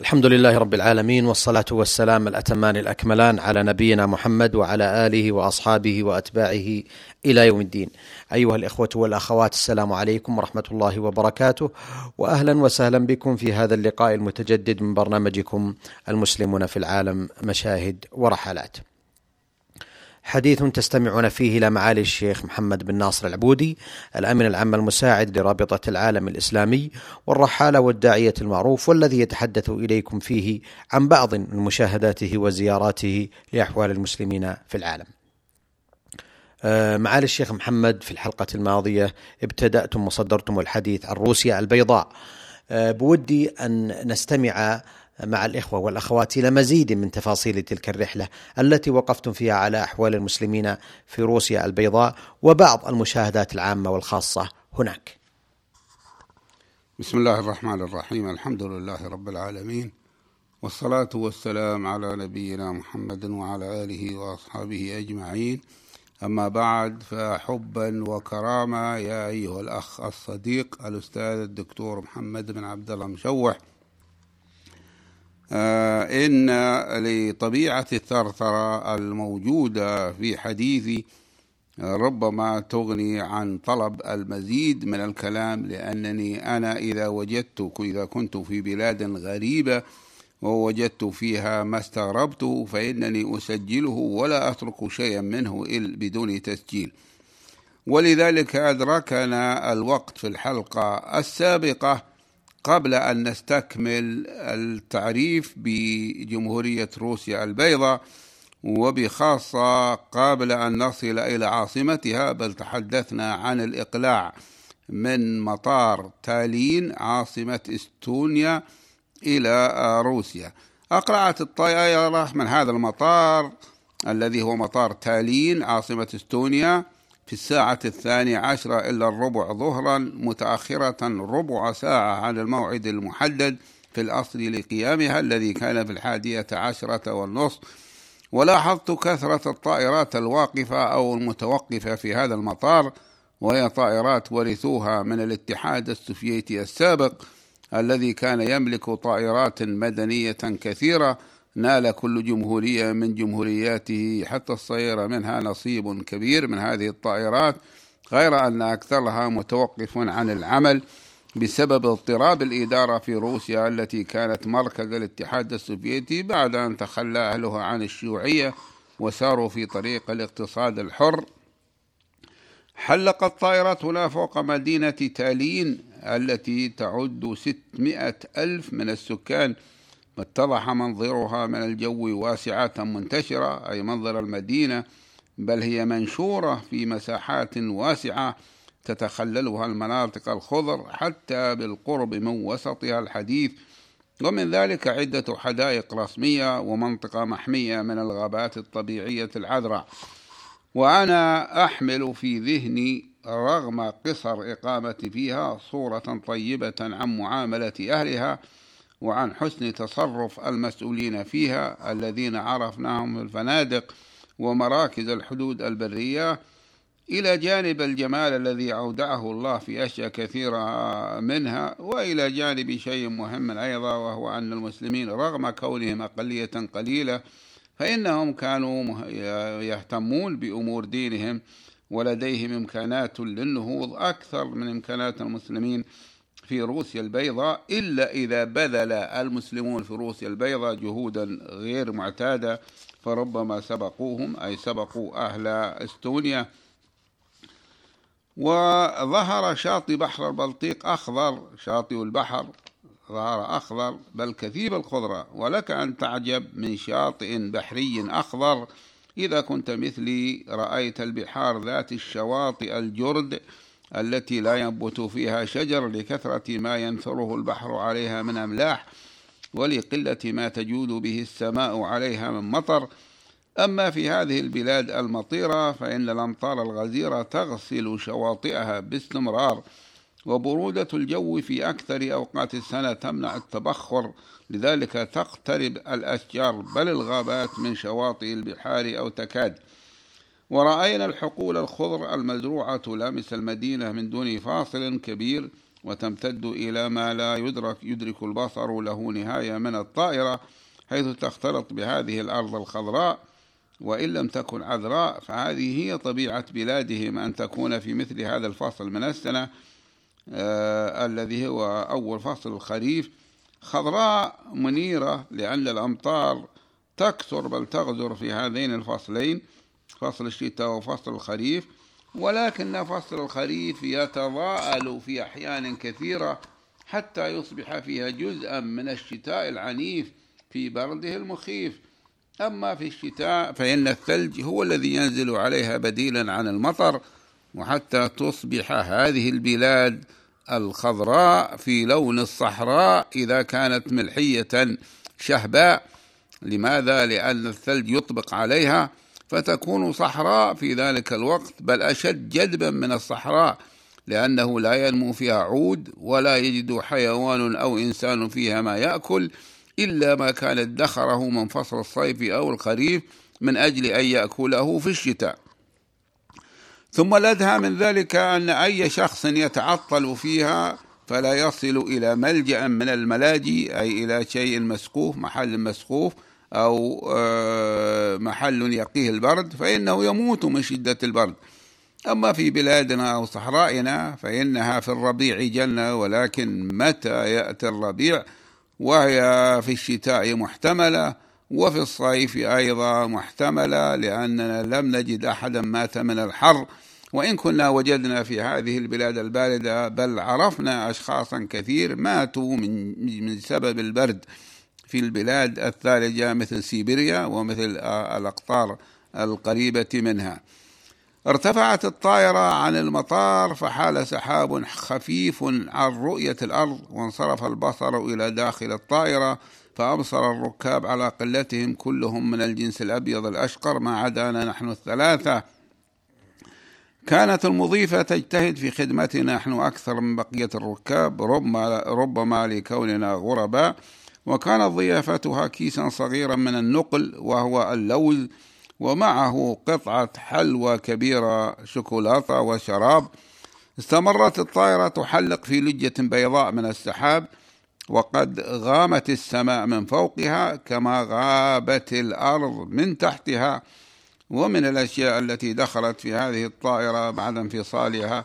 الحمد لله رب العالمين والصلاة والسلام الأتمان الأكملان على نبينا محمد وعلى آله وأصحابه وأتباعه إلى يوم الدين أيها الإخوة والأخوات السلام عليكم ورحمة الله وبركاته وأهلا وسهلا بكم في هذا اللقاء المتجدد من برنامجكم المسلمون في العالم مشاهد ورحلات حديث تستمعون فيه إلى معالي الشيخ محمد بن ناصر العبودي الأمين العام المساعد لرابطة العالم الإسلامي والرحالة والداعية المعروف والذي يتحدث إليكم فيه عن بعض من مشاهداته وزياراته لأحوال المسلمين في العالم. معالي الشيخ محمد في الحلقة الماضية ابتدأتم وصدرتم الحديث عن روسيا البيضاء. بودي أن نستمع مع الإخوة والأخوات إلى مزيد من تفاصيل تلك الرحلة التي وقفتم فيها على أحوال المسلمين في روسيا البيضاء وبعض المشاهدات العامة والخاصة هناك. بسم الله الرحمن الرحيم. الحمد لله رب العالمين والصلاة والسلام على نبينا محمد وعلى آله وأصحابه أجمعين. أما بعد فحبا وكرامة يا أيها الأخ الصديق الأستاذ الدكتور محمد بن عبد الله مشوح إن لطبيعة الثرثرة الموجودة في حديثي ربما تغني عن طلب المزيد من الكلام لأنني أنا إذا وجدت إذا كنت في بلاد غريبة ووجدت فيها ما استغربته فإنني أسجله ولا أترك شيئا منه بدون تسجيل. ولذلك أدركنا الوقت في الحلقة السابقة قبل أن نستكمل التعريف بجمهورية روسيا البيضاء وبخاصة قبل أن نصل إلى عاصمتها بل تحدثنا عن الإقلاع من مطار تالين عاصمة إستونيا إلى روسيا. أقلعت الطائرة من هذا المطار الذي هو مطار تالين عاصمة إستونيا. في الساعة الثانية عشرة إلا الربع ظهرا متأخرة ربع ساعة عن الموعد المحدد في الأصل لقيامها الذي كان في الحادية عشرة والنصف. ولاحظت كثرة الطائرات الواقفة أو المتوقفة في هذا المطار وهي طائرات ورثوها من الاتحاد السوفيتي السابق الذي كان يملك طائرات مدنية كثيرة نال كل جمهورية من جمهورياته حتى الصغيرة منها نصيب كبير من هذه الطائرات غير أن أكثرها متوقف عن العمل بسبب اضطراب الإدارة في روسيا التي كانت مركز الاتحاد السوفيتي بعد أن تخلى أهلها عن الشيوعية وساروا في طريق الاقتصاد الحر. حلقت طائرتنا فوق مدينة تالين التي تعد 600 ألف من السكان اتضح منظرها من الجو واسعة منتشرة أي منظر المدينة بل هي منشورة في مساحات واسعة تتخللها المناطق الخضر حتى بالقرب من وسطها الحديث. ومن ذلك عدة حدائق رسمية ومنطقة محمية من الغابات الطبيعية العذراء. وأنا أحمل في ذهني رغم قصر إقامتي فيها صورة طيبة عن معاملة أهلها وعن حسن تصرف المسؤولين فيها الذين عرفناهم في الفنادق ومراكز الحدود البرية إلى جانب الجمال الذي أودعه الله في أشياء كثيرة منها وإلى جانب شيء مهم أيضا وهو أن المسلمين رغم كونهم أقلية قليلة فإنهم كانوا يهتمون بأمور دينهم ولديهم إمكانات للنهوض أكثر من إمكانات المسلمين في روسيا البيضاء إلا إذا بذل المسلمون في روسيا البيضاء جهودا غير معتادة فربما سبقوهم أي سبقوا أهل إستونيا. وظهر شاطئ بحر البلطيق أخضر شاطئ البحر ظهر أخضر بل كثير الخضرة. ولك أن تعجب من شاطئ بحري أخضر. إذا كنت مثلي رأيت البحار ذات الشواطئ الجرد التي لا ينبت فيها شجر لكثرة ما ينثره البحر عليها من أملاح ولقلة ما تجود به السماء عليها من مطر. أما في هذه البلاد المطيرة فإن الأمطار الغزيرة تغسل شواطئها باستمرار وبرودة الجو في أكثر أوقات السنة تمنع التبخر. لذلك تقترب الأشجار بل الغابات من شواطئ البحار أو تكاد. ورأينا الحقول الخضر المزروعة تلامس المدينة من دون فاصل كبير وتمتد إلى ما لا يدرك يدرك البصر له نهاية من الطائرة حيث تختلط بهذه الأرض الخضراء وإن لم تكن عذراء فهذه هي طبيعة بلادهم أن تكون في مثل هذا الفصل من السنة آه الذي هو أول فصل الخريف. خضراء منيرة لأن الأمطار تكثر بل تغزر في هذين الفصلين فصل الشتاء وفصل الخريف ولكن فصل الخريف يتضاءل في أحيان كثيرة حتى يصبح فيها جزءا من الشتاء العنيف في برده المخيف أما في الشتاء فإن الثلج هو الذي ينزل عليها بديلا عن المطر وحتى تصبح هذه البلاد الخضراء في لون الصحراء إذا كانت ملحية شهباء لماذا؟ لأن الثلج يطبق عليها فتكون صحراء في ذلك الوقت بل أشد جذبا من الصحراء لأنه لا ينمو فيها عود ولا يجد حيوان أو إنسان فيها ما يأكل إلا ما كان ادخره من فصل الصيف أو الخريف من أجل أن يأكله في الشتاء. ثم الأدهى من ذلك أن أي شخص يتعطل فيها فلا يصل إلى ملجأ من الملاجئ أي إلى شيء مسقوف محل مسقوف أو آه، محل يقيه البرد فإنه يموت من شدة البرد. أما في بلادنا أو صحرائنا فإنها في الربيع جنة ولكن متى يأتي الربيع؟ وهي في الشتاء محتملة وفي الصيف أيضا محتملة لأننا لم نجد أحدا مات من الحر. وإن كنا وجدنا في هذه البلاد الباردة بل عرفنا أشخاصا كثير ماتوا من, من سبب البرد. في البلاد الثالجة مثل سيبيريا ومثل الأقطار القريبة منها. ارتفعت الطائرة عن المطار فحال سحاب خفيف عن رؤية الأرض وانصرف البصر إلى داخل الطائرة فأبصر الركاب على قلتهم كلهم من الجنس الأبيض الأشقر ما عدانا نحن الثلاثة. كانت المضيفة تجتهد في خدمتنا نحن أكثر من بقية الركاب ربما, ربما لكوننا غرباء. وكانت ضيافتها كيسا صغيرا من النقل وهو اللوز ومعه قطعة حلوى كبيرة شوكولاتة وشراب. استمرت الطائرة تحلق في لجة بيضاء من السحاب وقد غامت السماء من فوقها كما غابت الأرض من تحتها. ومن الأشياء التي دخلت في هذه الطائرة بعد انفصالها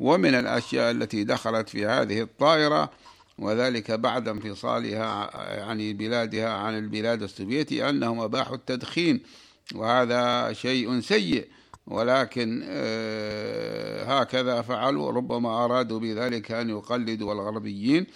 ومن الأشياء التي دخلت في هذه الطائرة وذلك بعد انفصالها يعني بلادها عن البلاد السوفيتي أنهم أباحوا التدخين وهذا شيء سيء. ولكن آه، هكذا فعلوا. ربما أرادوا بذلك أن يقلدوا الغربيين.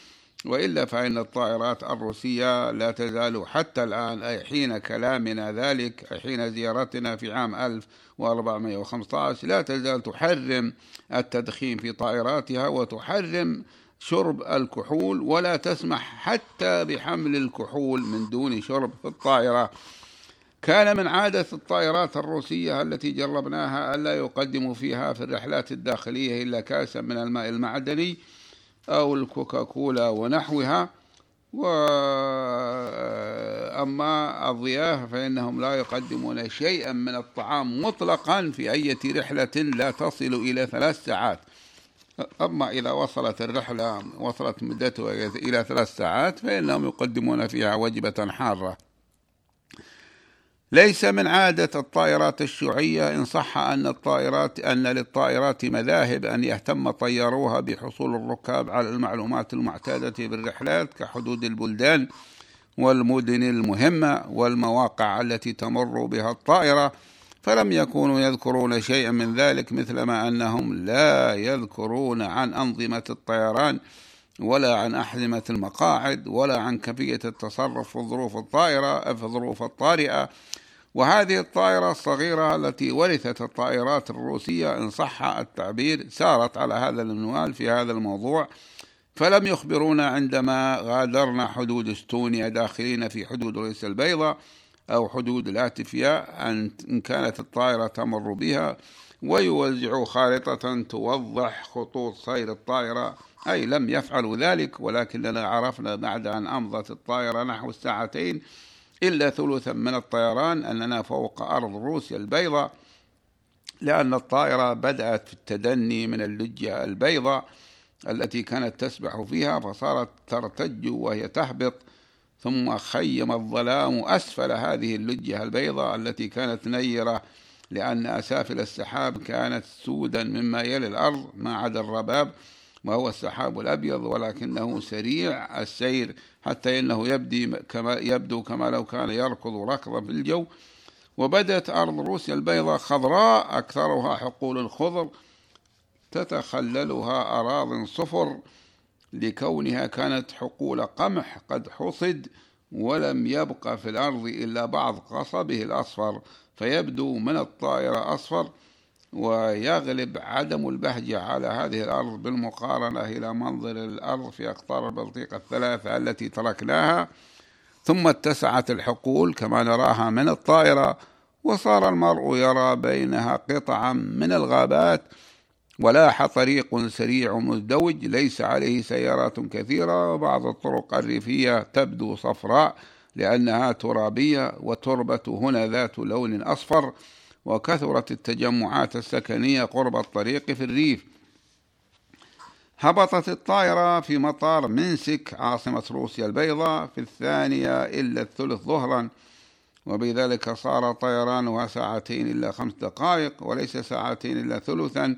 وإلا فإن الطائرات الروسية لا تزال حتى الآن أي حين كلامنا ذلك أي حين زيارتنا في عام 1415 لا تزال تحرم التدخين في طائراتها وتحرم شرب الكحول ولا تسمح حتى بحمل الكحول من دون شرب في الطائرة. كان من عادة الطائرات الروسية التي جربناها ألا يقدموا فيها في الرحلات الداخلية إلا كاسا من الماء المعدني أو الكوكاكولا ونحوها. وأما الضيافة فإنهم لا يقدمون شيئا من الطعام مطلقا في أي رحلة لا تصل إلى ثلاث ساعات. أما إذا وصلت الرحلة وصلت مدتها إلى ثلاث ساعات فإنهم يقدمون فيها وجبة حارة. ليس من عادة الطائرات الشيوعية إن صح أن الطائرات أن للطائرات مذاهب أن يهتم طياروها بحصول الركاب على المعلومات المعتادة بالرحلات كحدود البلدان والمدن المهمة والمواقع التي تمر بها الطائرة. فلم يكونوا يذكرون شيئا من ذلك مثلما أنهم لا يذكرون عن أنظمة الطيران ولا عن أحزمة المقاعد ولا عن كيفية التصرف في الظروف الطائرة في الظروف الطارئة. وهذه الطائرة الصغيرة التي ورثت الطائرات الروسية إن صح التعبير سارت على هذا المنوال في هذا الموضوع. فلم يخبرونا عندما غادرنا حدود إستونيا داخلين في حدود روسيا البيضاء أو حدود لاتفيا أن كانت الطائرة تمر بها ويوزعوا خارطة توضح خطوط سير الطائرة. أي لم يفعلوا ذلك ولكننا عرفنا بعد أن أمضت الطائرة نحو الساعتين إلا ثلثا من الطيران أننا فوق أرض روسيا البيضاء لأن الطائرة بدأت في التدني من اللجة البيضاء التي كانت تسبح فيها فصارت ترتج وهي تهبط. ثم خيم الظلام أسفل هذه اللجة البيضاء التي كانت نيرة لأن أسافل السحاب كانت سودا مما يلي الأرض ما عدا الرباب وهو السحاب الأبيض ولكنه سريع السير حتى إنه يبدي كما يبدو كما لو كان يركض ركضا في الجو. وبدت أرض روسيا البيضاء خضراء أكثرها حقول خضر تتخللها أراض صفر. لكونها كانت حقول قمح قد حصد ولم يبق في الأرض إلا بعض قصبه الأصفر فيبدو من الطائرة أصفر ويغلب عدم البهجة على هذه الأرض بالمقارنة إلى منظر الأرض في أقطار البلطيق الثلاثة التي تركناها. ثم اتسعت الحقول كما نراها من الطائرة وصار المرء يرى بينها قطعا من الغابات ولاح طريق سريع مزدوج ليس عليه سيارات كثيرة وبعض الطرق الريفية تبدو صفراء لأنها ترابية وتربة هنا ذات لون أصفر وكثرت التجمعات السكنية قرب الطريق في الريف. هبطت الطائرة في مطار منسك عاصمة روسيا البيضاء في الثانية إلا الثلث ظهرا. وبذلك صار طيرانها ساعتين إلا خمس دقائق وليس ساعتين إلا ثلثا.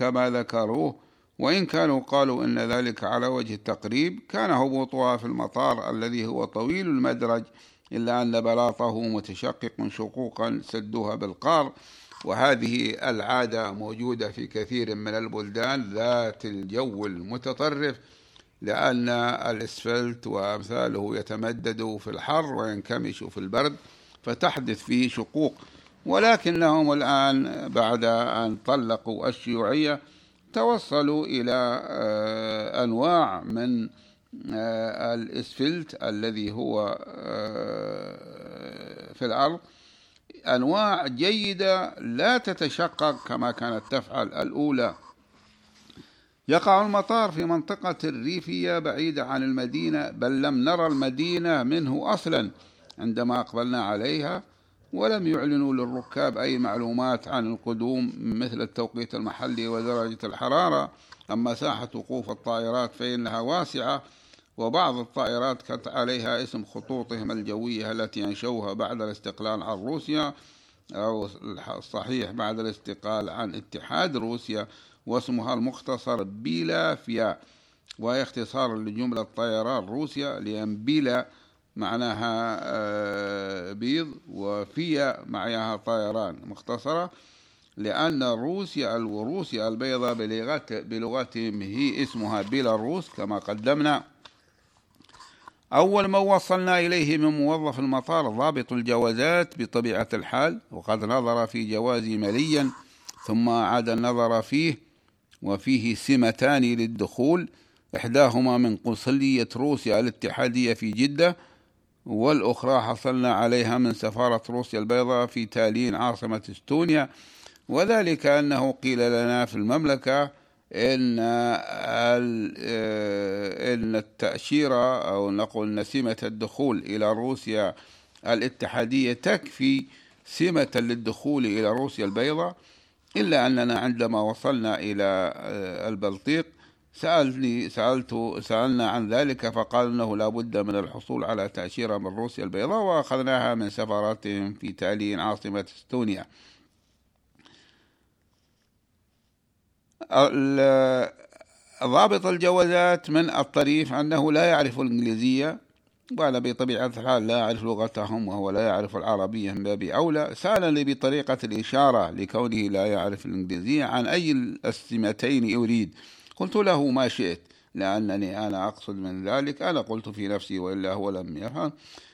كما ذكروه وإن كانوا قالوا إن ذلك على وجه التقريب كان هبوطها في المطار الذي هو طويل المدرج إلا أن بلاطه متشقق شقوقا سدوها بالقار وهذه العادة موجودة في كثير من البلدان ذات الجو المتطرف لأن الإسفلت وأمثاله يتمدد في الحر وينكمش في البرد فتحدث فيه شقوق. ولكنهم الآن بعد أن طلقوا الشيوعية توصلوا إلى آه، أنواع من آه، الإسفلت الذي هو آه، في الأرض. أنواع جيدة لا تتشقق كما كانت تفعل الأولى. يقع المطار في منطقة ريفية بعيدة عن المدينة بل لم نرى المدينة منه أصلا عندما أقبلنا عليها. ولم يعلنوا للركاب أي معلومات عن القدوم مثل التوقيت المحلي ودرجة الحرارة. أما ساحة وقوف الطائرات فإنها واسعة وبعض الطائرات كانت عليها اسم خطوطهم الجوية التي أنشوها بعد الاستقلال عن روسيا أو الصحيح بعد الاستقلال عن اتحاد روسيا واسمها المختصر بيلافيا وهي اختصار لجملة طيران روسيا لأن بيلا معناها آه، بيض وفيا معناها طيران مختصرة لأن روسيا الروسيا البيضاء بلغتهم هي اسمها بيلاروس كما قدمنا. أول ما وصلنا إليه من موظف المطار ضابط الجوازات بطبيعة الحال وقد نظر في جوازي مليا ثم عاد النظر فيه وفيه سمتان للدخول إحداهما من قنصلية روسيا الاتحادية في جدة والأخرى حصلنا عليها من سفارة روسيا البيضاء في تالين عاصمة إستونيا وذلك أنه قيل لنا في المملكة إن آه، إن التأشيرة أو نقول نسيمة الدخول إلى روسيا الاتحادية تكفي سمة للدخول إلى روسيا البيضاء إلا أننا عندما وصلنا إلى آه، البلطيق سألني سألت سألنا عن ذلك فقال أنه لا بد من الحصول على تأشيرة من روسيا البيضاء وأخذناها من سفاراتهم في تالين عاصمة إستونيا. ضابط الجوازات من الطريف أنه لا يعرف الإنجليزية وأنا بطبيعة الحال لا أعرف لغتهم وهو لا يعرف العربية من باب أولى. سألني بطريقة الإشارة لكونه لا يعرف الإنجليزية عن أي السمتين يريد. قلت له ما شئت لأنني أنا أقصد من ذلك أنا قلت في نفسي وإلا هو لم يفهم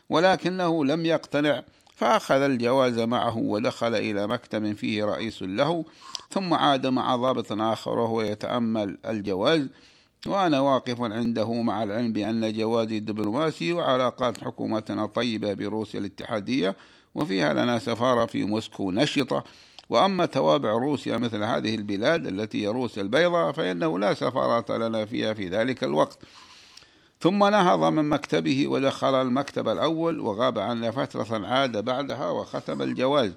ولكنه لم يقتنع فأخذ الجواز معه ودخل إلى مكتب فيه رئيس له ثم عاد مع ضابط آخر وهو يتأمل الجواز وأنا واقف عنده مع العلم بأن جوازي دبلوماسي وعلاقات حكومتنا طيبة بروسيا الاتحادية وفيها لنا سفارة في موسكو نشطة. وأما توابع روسيا مثل هذه البلاد التي هي روسيا البيضاء فإنه لا سفارات لنا فيها في ذلك الوقت. ثم نهض من مكتبه ودخل المكتب الأول وغاب عنا فترة عاد بعدها وختم الجواز.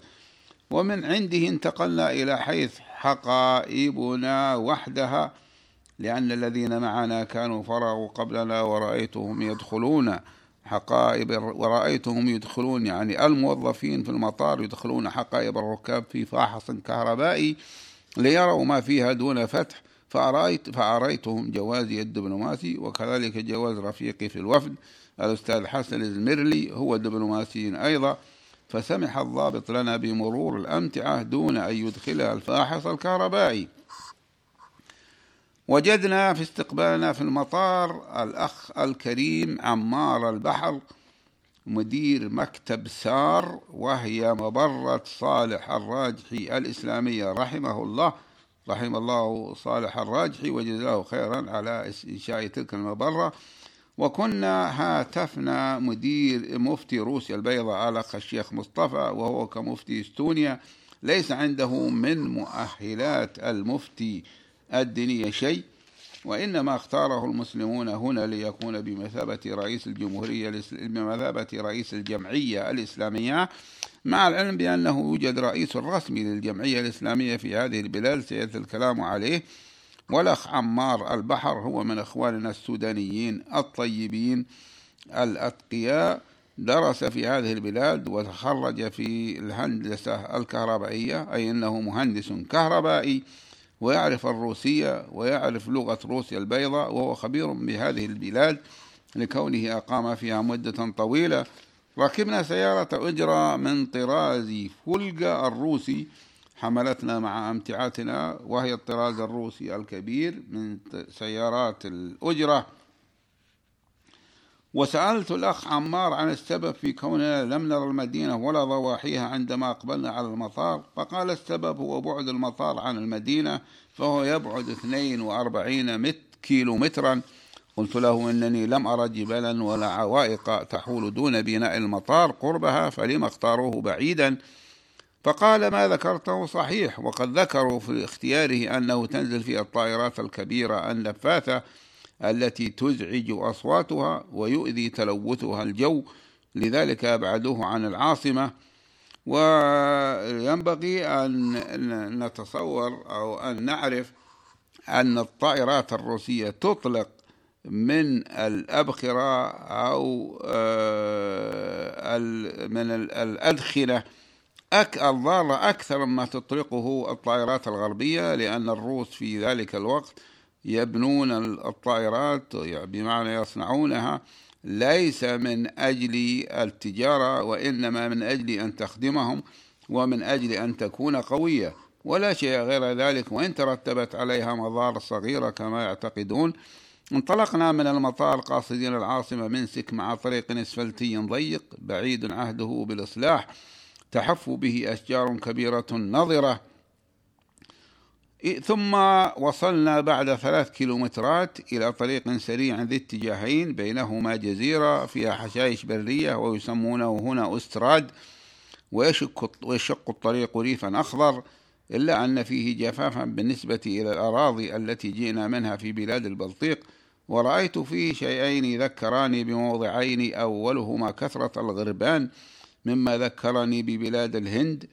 ومن عنده انتقلنا إلى حيث حقائبنا وحدها لأن الذين معنا كانوا فرغوا قبلنا ورأيتهم يدخلون. حقائب ورأيتهم يدخلون يعني الموظفين في المطار يدخلون حقائب الركاب في فاحص كهربائي ليروا ما فيها دون فتح. فأرأيت فأريتهم جوازي الدبلوماسي وكذلك جواز رفيقي في الوفد. الأستاذ حسن الزمرلي هو دبلوماسي أيضا. فسمح الضابط لنا بمرور الأمتعة دون أن يدخلها الفاحص الكهربائي. وجدنا في استقبالنا في المطار الأخ الكريم عمار البحر مدير مكتب سار وهي مبرة صالح الراجحي الإسلامية رحمه الله. رحم الله صالح الراجحي وجزاه خيرا على إنشاء تلك المبرة وكنا هاتفنا مدير مفتي روسيا البيضاء الأخ الشيخ مصطفى وهو كمفتي إستونيا. ليس عنده من مؤهلات المفتي الدينية شيء وإنما اختاره المسلمون هنا ليكون بمثابة رئيس الجمهورية بمثابة رئيس الجمعية الإسلامية مع العلم بأنه يوجد رئيس رسمي للجمعية الإسلامية في هذه البلاد سيأتي الكلام عليه. والأخ عمار البحر هو من إخواننا السودانيين الطيبين الأتقياء درس في هذه البلاد وتخرج في الهندسة الكهربائية أي أنه مهندس كهربائي. ويعرف الروسية ويعرف لغة روسيا البيضاء وهو خبير بهذه البلاد لكونه أقام فيها مدة طويلة. ركبنا سيارة أجرة من طراز فولجا الروسي. حملتنا مع أمتعتنا وهي الطراز الروسي الكبير من سيارات الأجرة. وسألت الأخ عمار عن السبب في كوننا لم نرى المدينة ولا ضواحيها عندما أقبلنا على المطار فقال السبب هو بعد المطار عن المدينة فهو يبعد 42 مت كيلو مترا قلت له إنني لم أرى جبلا ولا عوائق تحول دون بناء المطار قربها فلما أختاروه بعيدا؟ فقال ما ذكرته صحيح وقد ذكروا في اختياره أنه تنزل في الطائرات الكبيرة النفاثة التي تزعج أصواتها ويؤذي تلوثها الجو. لذلك أبعدوه عن العاصمة. وينبغي أن نتصور أو أن نعرف أن الطائرات الروسية تطلق من الأبخرة أو آه، من الأدخنة الضارة أكثر مما تطلقه الطائرات الغربية لأن الروس في ذلك الوقت يبنون الطائرات بمعنى يصنعونها ليس من أجل التجارة وإنما من أجل أن تخدمهم ومن أجل أن تكون قوية. ولا شيء غير ذلك. وإن ترتبت عليها مضار صغيرة كما يعتقدون. انطلقنا من المطار قاصدين العاصمة منسك مع طريق أسفلتي ضيق بعيد عهده بالإصلاح. تحف به أشجار كبيرة نضرة ثم وصلنا بعد ثلاث كيلومترات إلى طريق سريع ذي اتجاهين بينهما جزيرة فيها حشائش برية ويسمونه هنا أستراد ويشق, ويشق الطريق ريفا أخضر إلا أن فيه جفافا بالنسبة إلى الأراضي التي جئنا منها في بلاد البلطيق ورأيت فيه شيئين ذكراني بموضعين أولهما كثرة الغربان مما ذكرني ببلاد الهند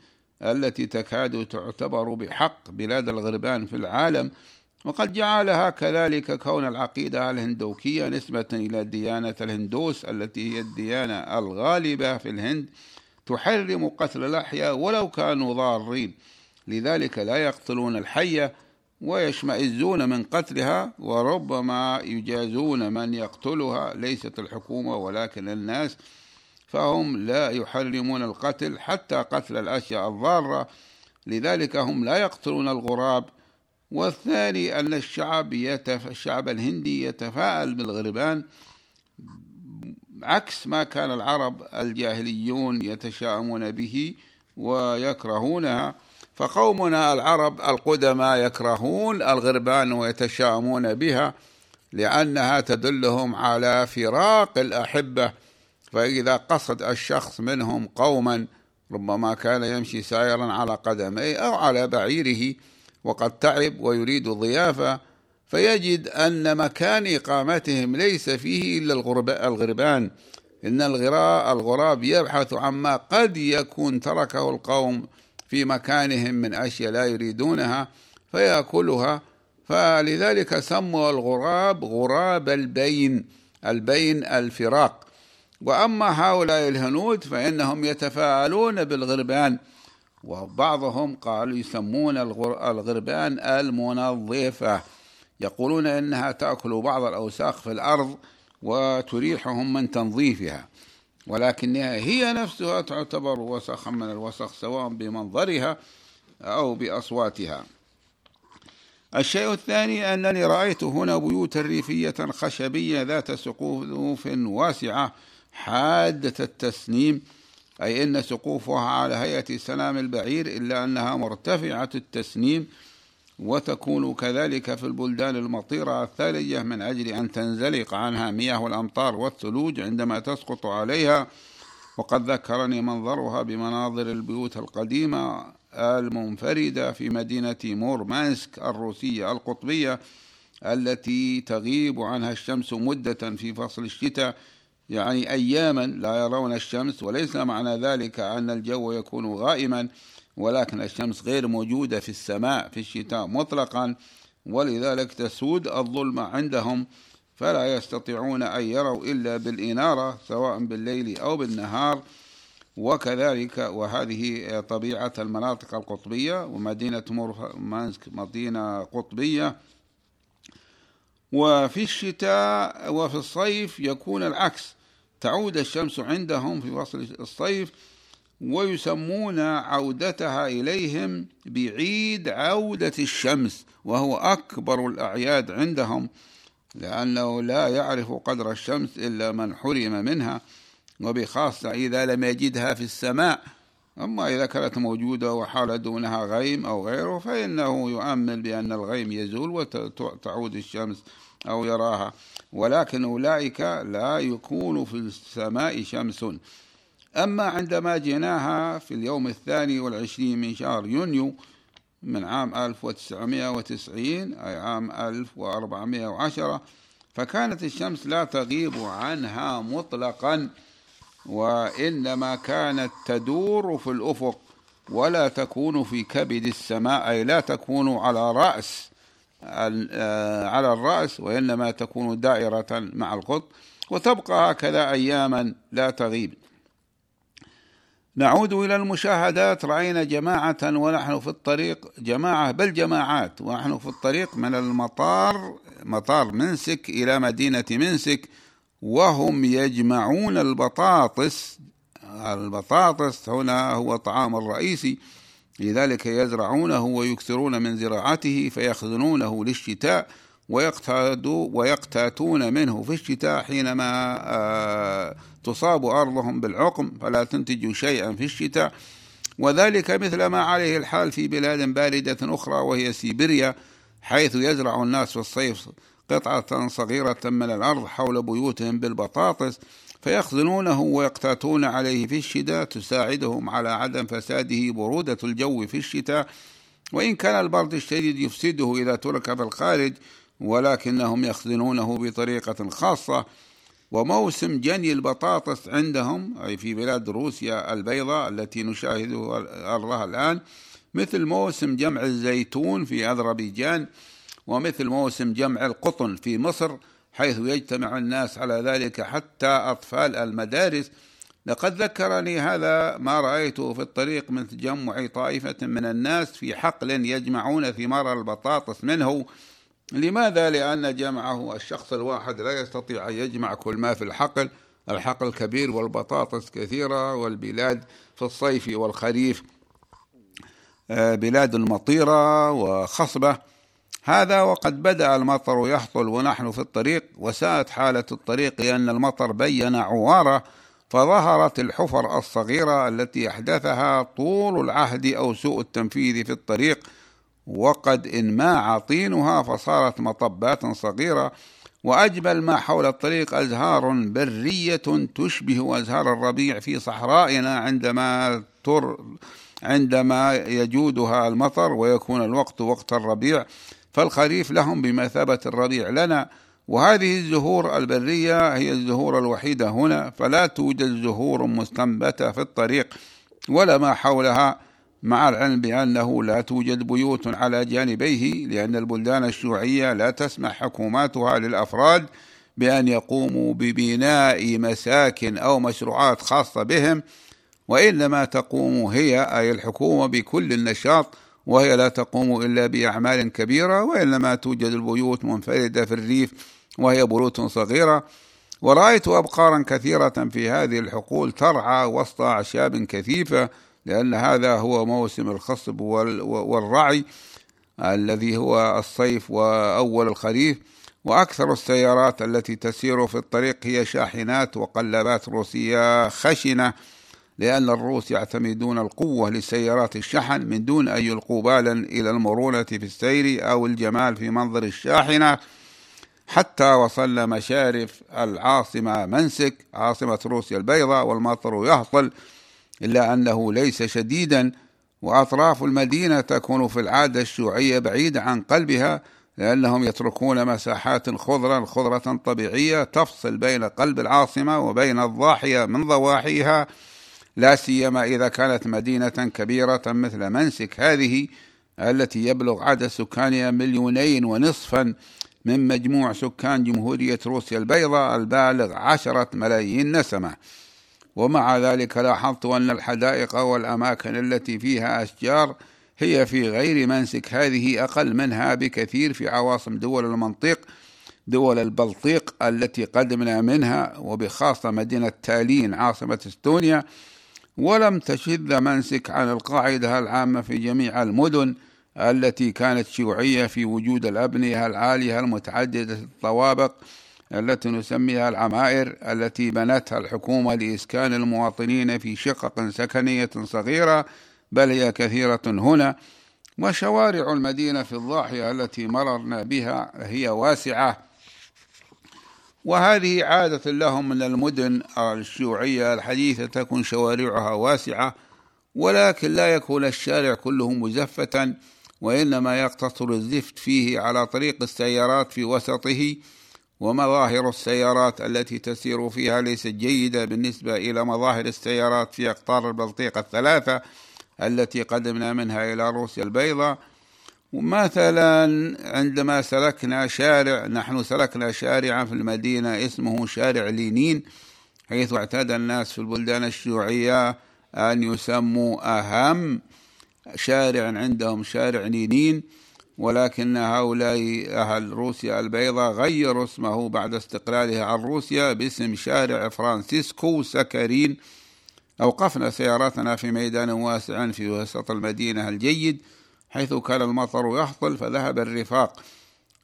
التي تكاد تعتبر بحق بلاد الغربان في العالم وقد جعلها كذلك كون العقيدة الهندوكية نسبة إلى ديانة الهندوس التي هي الديانة الغالبة في الهند تحرم قتل الأحياء ولو كانوا ضارين. لذلك لا يقتلون الحية ويشمئزون من قتلها وربما يجازون من يقتلها. ليست الحكومة ولكن الناس فهم لا يحرمون القتل حتى قتل الأشياء الضارة. لذلك هم لا يقتلون الغراب. والثاني أن الشعب يتف... الشعب الهندي يتفاءل بالغربان. عكس ما كان العرب الجاهليون يتشاءمون به ويكرهونها. فقومنا العرب القدماء يكرهون الغربان ويتشاءمون بها لأنها تدلهم على فراق الأحبة. فإذا قصد الشخص منهم قوما ربما كان يمشي سائرا على قدميه أو على بعيره وقد تعب ويريد ضيافة فيجد أن مكان إقامتهم ليس فيه إلا الغربان. إن الغراب يبحث عما قد يكون تركه القوم في مكانهم من أشياء لا يريدونها فيأكلها. فلذلك سموا الغراب غراب البين البين الفراق. وأما هؤلاء الهنود فإنهم يتفاعلون بالغربان وبعضهم قالوا يسمون الغربان المنظفة يقولون إنها تأكل بعض الأوساخ في الأرض وتريحهم من تنظيفها ولكنها هي نفسها تعتبر وسخا من الوسخ سواء بمنظرها أو بأصواتها. الشيء الثاني أنني رأيت هنا بيوتا ريفية خشبية ذات سقوف واسعة حادة التسنيم أي أن سقوفها على هيئة سلام البعير إلا أنها مرتفعة التسنيم وتكون كذلك في البلدان المطيرة الثلجة من أجل أن تنزلق عنها مياه الأمطار والثلوج عندما تسقط عليها. وقد ذكرني منظرها بمناظر البيوت القديمة المنفردة في مدينة مورمانسك الروسية القطبية التي تغيب عنها الشمس مدة في فصل الشتاء يعني أياما لا يرون الشمس وليس معنى ذلك أن الجو يكون غائما ولكن الشمس غير موجودة في السماء في الشتاء مطلقا. ولذلك تسود الظلمة عندهم فلا يستطيعون أن يروا إلا بالإنارة سواء بالليل أو بالنهار. وكذلك وهذه طبيعة المناطق القطبية ومدينة مورمانسك مدينة قطبية. وفي الشتاء وفي الصيف يكون العكس. تعود الشمس عندهم في فصل الصيف ويسمون عودتها إليهم بعيد عودة الشمس وهو أكبر الأعياد عندهم لأنه لا يعرف قدر الشمس إلا من حرم منها وبخاصة إذا لم يجدها في السماء. أما إذا كانت موجودة وحال دونها غيم أو غيره فإنه يؤمن بأن الغيم يزول وتعود الشمس أو يراها. ولكن أولئك لا يكون في السماء شمس. أما عندما جئناها في اليوم الثاني والعشرين من شهر يونيو من عام 1990 أي عام 1410 فكانت الشمس لا تغيب عنها مطلقا وإنما كانت تدور في الأفق ولا تكون في كبد السماء أي لا تكون على رأس. على الرأس وإنما تكون دائرة مع القط وتبقى هكذا أياما لا تغيب. نعود إلى المشاهدات. رأينا جماعة ونحن في الطريق. جماعة بل جماعات ونحن في الطريق من المطار مطار منسك إلى مدينة منسك وهم يجمعون البطاطس. البطاطس هنا هو الطعام الرئيسي. لذلك يزرعونه ويكثرون من زراعته فيخزنونه للشتاء ويقتاتون منه في الشتاء حينما آه، تصاب أرضهم بالعقم فلا تنتج شيئا في الشتاء. وذلك مثل ما عليه الحال في بلاد باردة أخرى وهي سيبيريا حيث يزرع الناس في الصيف قطعة صغيرة من الأرض حول بيوتهم بالبطاطس. فيخزنونه ويقتاتون عليه في الشتاء تساعدهم على عدم فساده برودة الجو في الشتاء. وإن كان البرد الشديد يفسده إذا ترك في الخارج ولكنهم يخزنونه بطريقة خاصة. وموسم جني البطاطس عندهم أي في بلاد روسيا البيضاء التي نشاهد أرضها الآن مثل موسم جمع الزيتون في أذربيجان ومثل موسم جمع القطن في مصر حيث يجتمع الناس على ذلك حتى أطفال المدارس. لقد ذكرني هذا ما رأيته في الطريق من تجمع طائفة من الناس في حقل يجمعون ثمار البطاطس منه. لماذا؟ لأن جمعه الشخص الواحد لا يستطيع أن يجمع كل ما في الحقل. الحقل كبير والبطاطس كثيرة والبلاد في الصيف والخريف آه، بلاد مطيرة وخصبة. هذا وقد بدأ المطر يحصل ونحن في الطريق وساءت حالة الطريق لأن المطر بين عوارة فظهرت الحفر الصغيرة التي أحدثها طول العهد أو سوء التنفيذ في الطريق. وقد انماع طينها فصارت مطبات صغيرة. وأجمل ما حول الطريق أزهار برية تشبه أزهار الربيع في صحرائنا عندما تر عندما يجودها المطر ويكون الوقت وقت الربيع. فالخريف لهم بمثابة الربيع لنا وهذه الزهور البرية هي الزهور الوحيدة هنا فلا توجد زهور مستنبتة في الطريق ولا ما حولها مع العلم بأنه لا توجد بيوت على جانبيه لأن البلدان الشيوعية لا تسمح حكوماتها للأفراد بأن يقوموا ببناء مساكن أو مشروعات خاصة بهم وإنما تقوم هي أي الحكومة بكل النشاط وهي لا تقوم إلا بأعمال كبيرة وإنما توجد البيوت منفردة في الريف وهي بيوت صغيرة. ورأيت أبقارا كثيرة في هذه الحقول ترعى وسط أعشاب كثيفة لأن هذا هو موسم الخصب والرعي الذي هو الصيف وأول الخريف. وأكثر السيارات التي تسير في الطريق هي شاحنات وقلبات روسية خشنة. لأن الروس يعتمدون القوة لسيارات الشحن من دون أن يلقوا بالا إلى المرونة في السير أو الجمال في منظر الشاحنة. حتى وصلنا مشارف العاصمة منسك عاصمة روسيا البيضاء والمطر يهطل إلا أنه ليس شديدا. وأطراف المدينة تكون في العادة الشيوعية بعيدة عن قلبها لأنهم يتركون مساحات خضرا خضرة طبيعية تفصل بين قلب العاصمة وبين الضاحية من ضواحيها. لا سيما إذا كانت مدينة كبيرة مثل منسك هذه التي يبلغ عدد سكانها مليونين ونصفا من مجموع سكان جمهورية روسيا البيضاء البالغ عشرة ملايين نسمة. ومع ذلك لاحظت أن الحدائق والأماكن التي فيها أشجار هي في غير منسك. هذه أقل منها بكثير في عواصم دول المنطق دول البلطيق التي قدمنا منها وبخاصة مدينة تالين عاصمة إستونيا. ولم تشذ منسك عن القاعدة العامة في جميع المدن التي كانت شيوعية في وجود الأبنية العالية المتعددة الطوابق التي نسميها العمائر التي بنتها الحكومة لإسكان المواطنين في شقق سكنية صغيرة بل هي كثيرة هنا. وشوارع المدينة في الضاحية التي مررنا بها هي واسعة. وهذه عادة لهم من المدن الشيوعية. الحديثة تكون شوارعها واسعة ولكن لا يكون الشارع كله مزفة وإنما يقتصر الزفت فيه على طريق السيارات في وسطه ومظاهر السيارات التي تسير فيها. ليست جيدة بالنسبة إلى مظاهر السيارات في أقطار البلطيق الثلاثة التي قدمنا منها إلى روسيا البيضاء. مثلا عندما سلكنا شارع نحن سلكنا شارعا في المدينة اسمه شارع لينين حيث اعتاد الناس في البلدان الشيوعية أن يسموا أهم شارع عندهم شارع لينين ولكن هؤلاء أهل روسيا البيضاء غيروا اسمه بعد استقلالها عن روسيا باسم شارع فرانسيسك سكارينا. أوقفنا سياراتنا في ميدان واسع في وسط المدينة الجديد حيث كان المطر يهطل فذهب الرفاق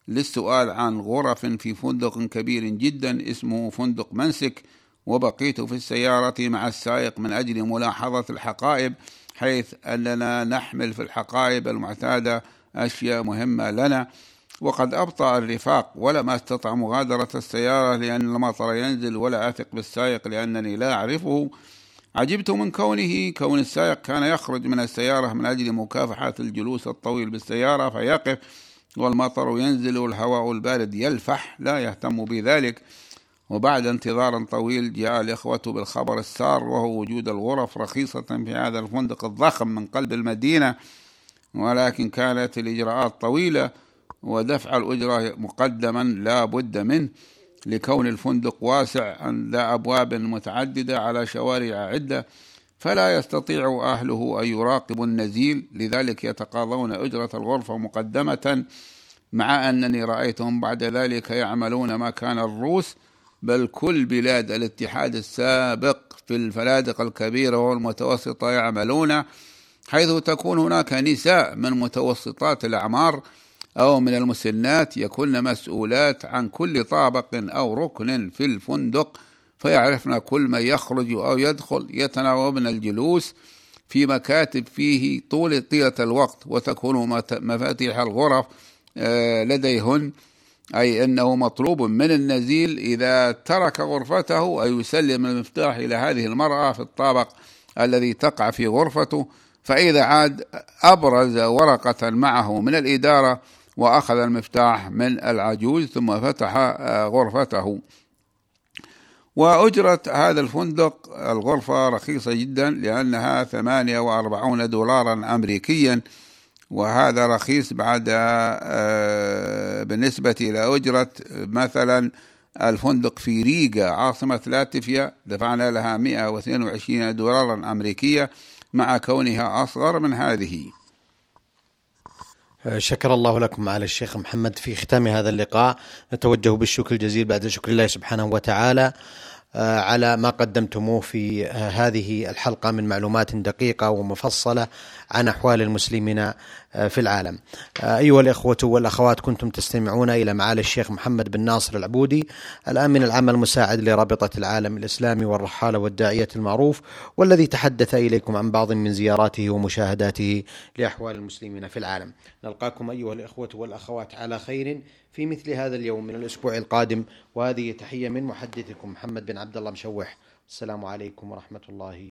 للسؤال عن غرف في فندق كبير جدا اسمه فندق منسك وبقيت في السيارة مع السائق من أجل ملاحظة الحقائب حيث أننا نحمل في الحقائب المعتادة أشياء مهمة لنا. وقد أبطأ الرفاق ولم أستطع مغادرة السيارة لأن المطر ينزل ولا أثق بالسائق لأنني لا أعرفه. عجبت من كونه؟ كون السائق كان يخرج من السيارة من أجل مكافحة الجلوس الطويل بالسيارة فيقف والمطر ينزل والهواء البارد يلفح لا يهتم بذلك. وبعد انتظار طويل جاء الإخوة بالخبر السار وهو وجود الغرف رخيصة في هذا الفندق الضخم من قلب المدينة ولكن كانت الإجراءات طويلة ودفع الأجرة مقدما لا بد منه. لكون الفندق واسع ذا أبواب متعددة على شوارع عدة فلا يستطيع أهله أن يراقبوا النزيل. لذلك يتقاضون أجرة الغرفة مقدمة مع أنني رأيتهم بعد ذلك يعملون ما كان الروس بل كل بلاد الاتحاد السابق في الفنادق الكبيرة والمتوسطة يعملون حيث تكون هناك نساء من متوسطات الأعمار أو من المسنات يكون مسؤولات عن كل طابق أو ركن في الفندق فيعرفن كل من يخرج أو يدخل يتناوبن الجلوس في مكاتب فيه طول طيلة الوقت وتكون مفاتيح الغرف آه، لديهن. أي أنه مطلوب من النزيل إذا ترك غرفته أن يسلم المفتاح إلى هذه المرأة في الطابق الذي تقع في غرفته. فإذا عاد أبرز ورقة معه من الإدارة وأخذ المفتاح من العجوز ثم فتح آه، غرفته. وأجرة هذا الفندق الغرفة رخيصة جدا لأنها 48 دولارا أمريكيا. وهذا رخيص بعد آه، بالنسبة إلى أجرة مثلا الفندق في ريغا عاصمة لاتفيا دفعنا لها 122 دولارا أمريكية مع كونها أصغر من هذه. شكر الله لكم معالي الشيخ محمد في ختام هذا اللقاء. نتوجه بالشكر الجزيل بعد شكر الله سبحانه وتعالى آه، على ما قدمتموه في آه، هذه الحلقة من معلومات دقيقة ومفصلة عن أحوال المسلمين. في العالم. أيها الإخوة والأخوات كنتم تستمعون إلى معالي الشيخ محمد بن ناصر العبودي الامين العام المساعد لرابطة العالم الإسلامي والرحالة والداعية المعروف والذي تحدث إليكم عن بعض من زياراته ومشاهداته لأحوال المسلمين في العالم. نلقاكم أيها الإخوة والأخوات على خير في مثل هذا اليوم من الأسبوع القادم وهذه تحية من محدثكم محمد بن عبد الله مشوح السلام عليكم ورحمة الله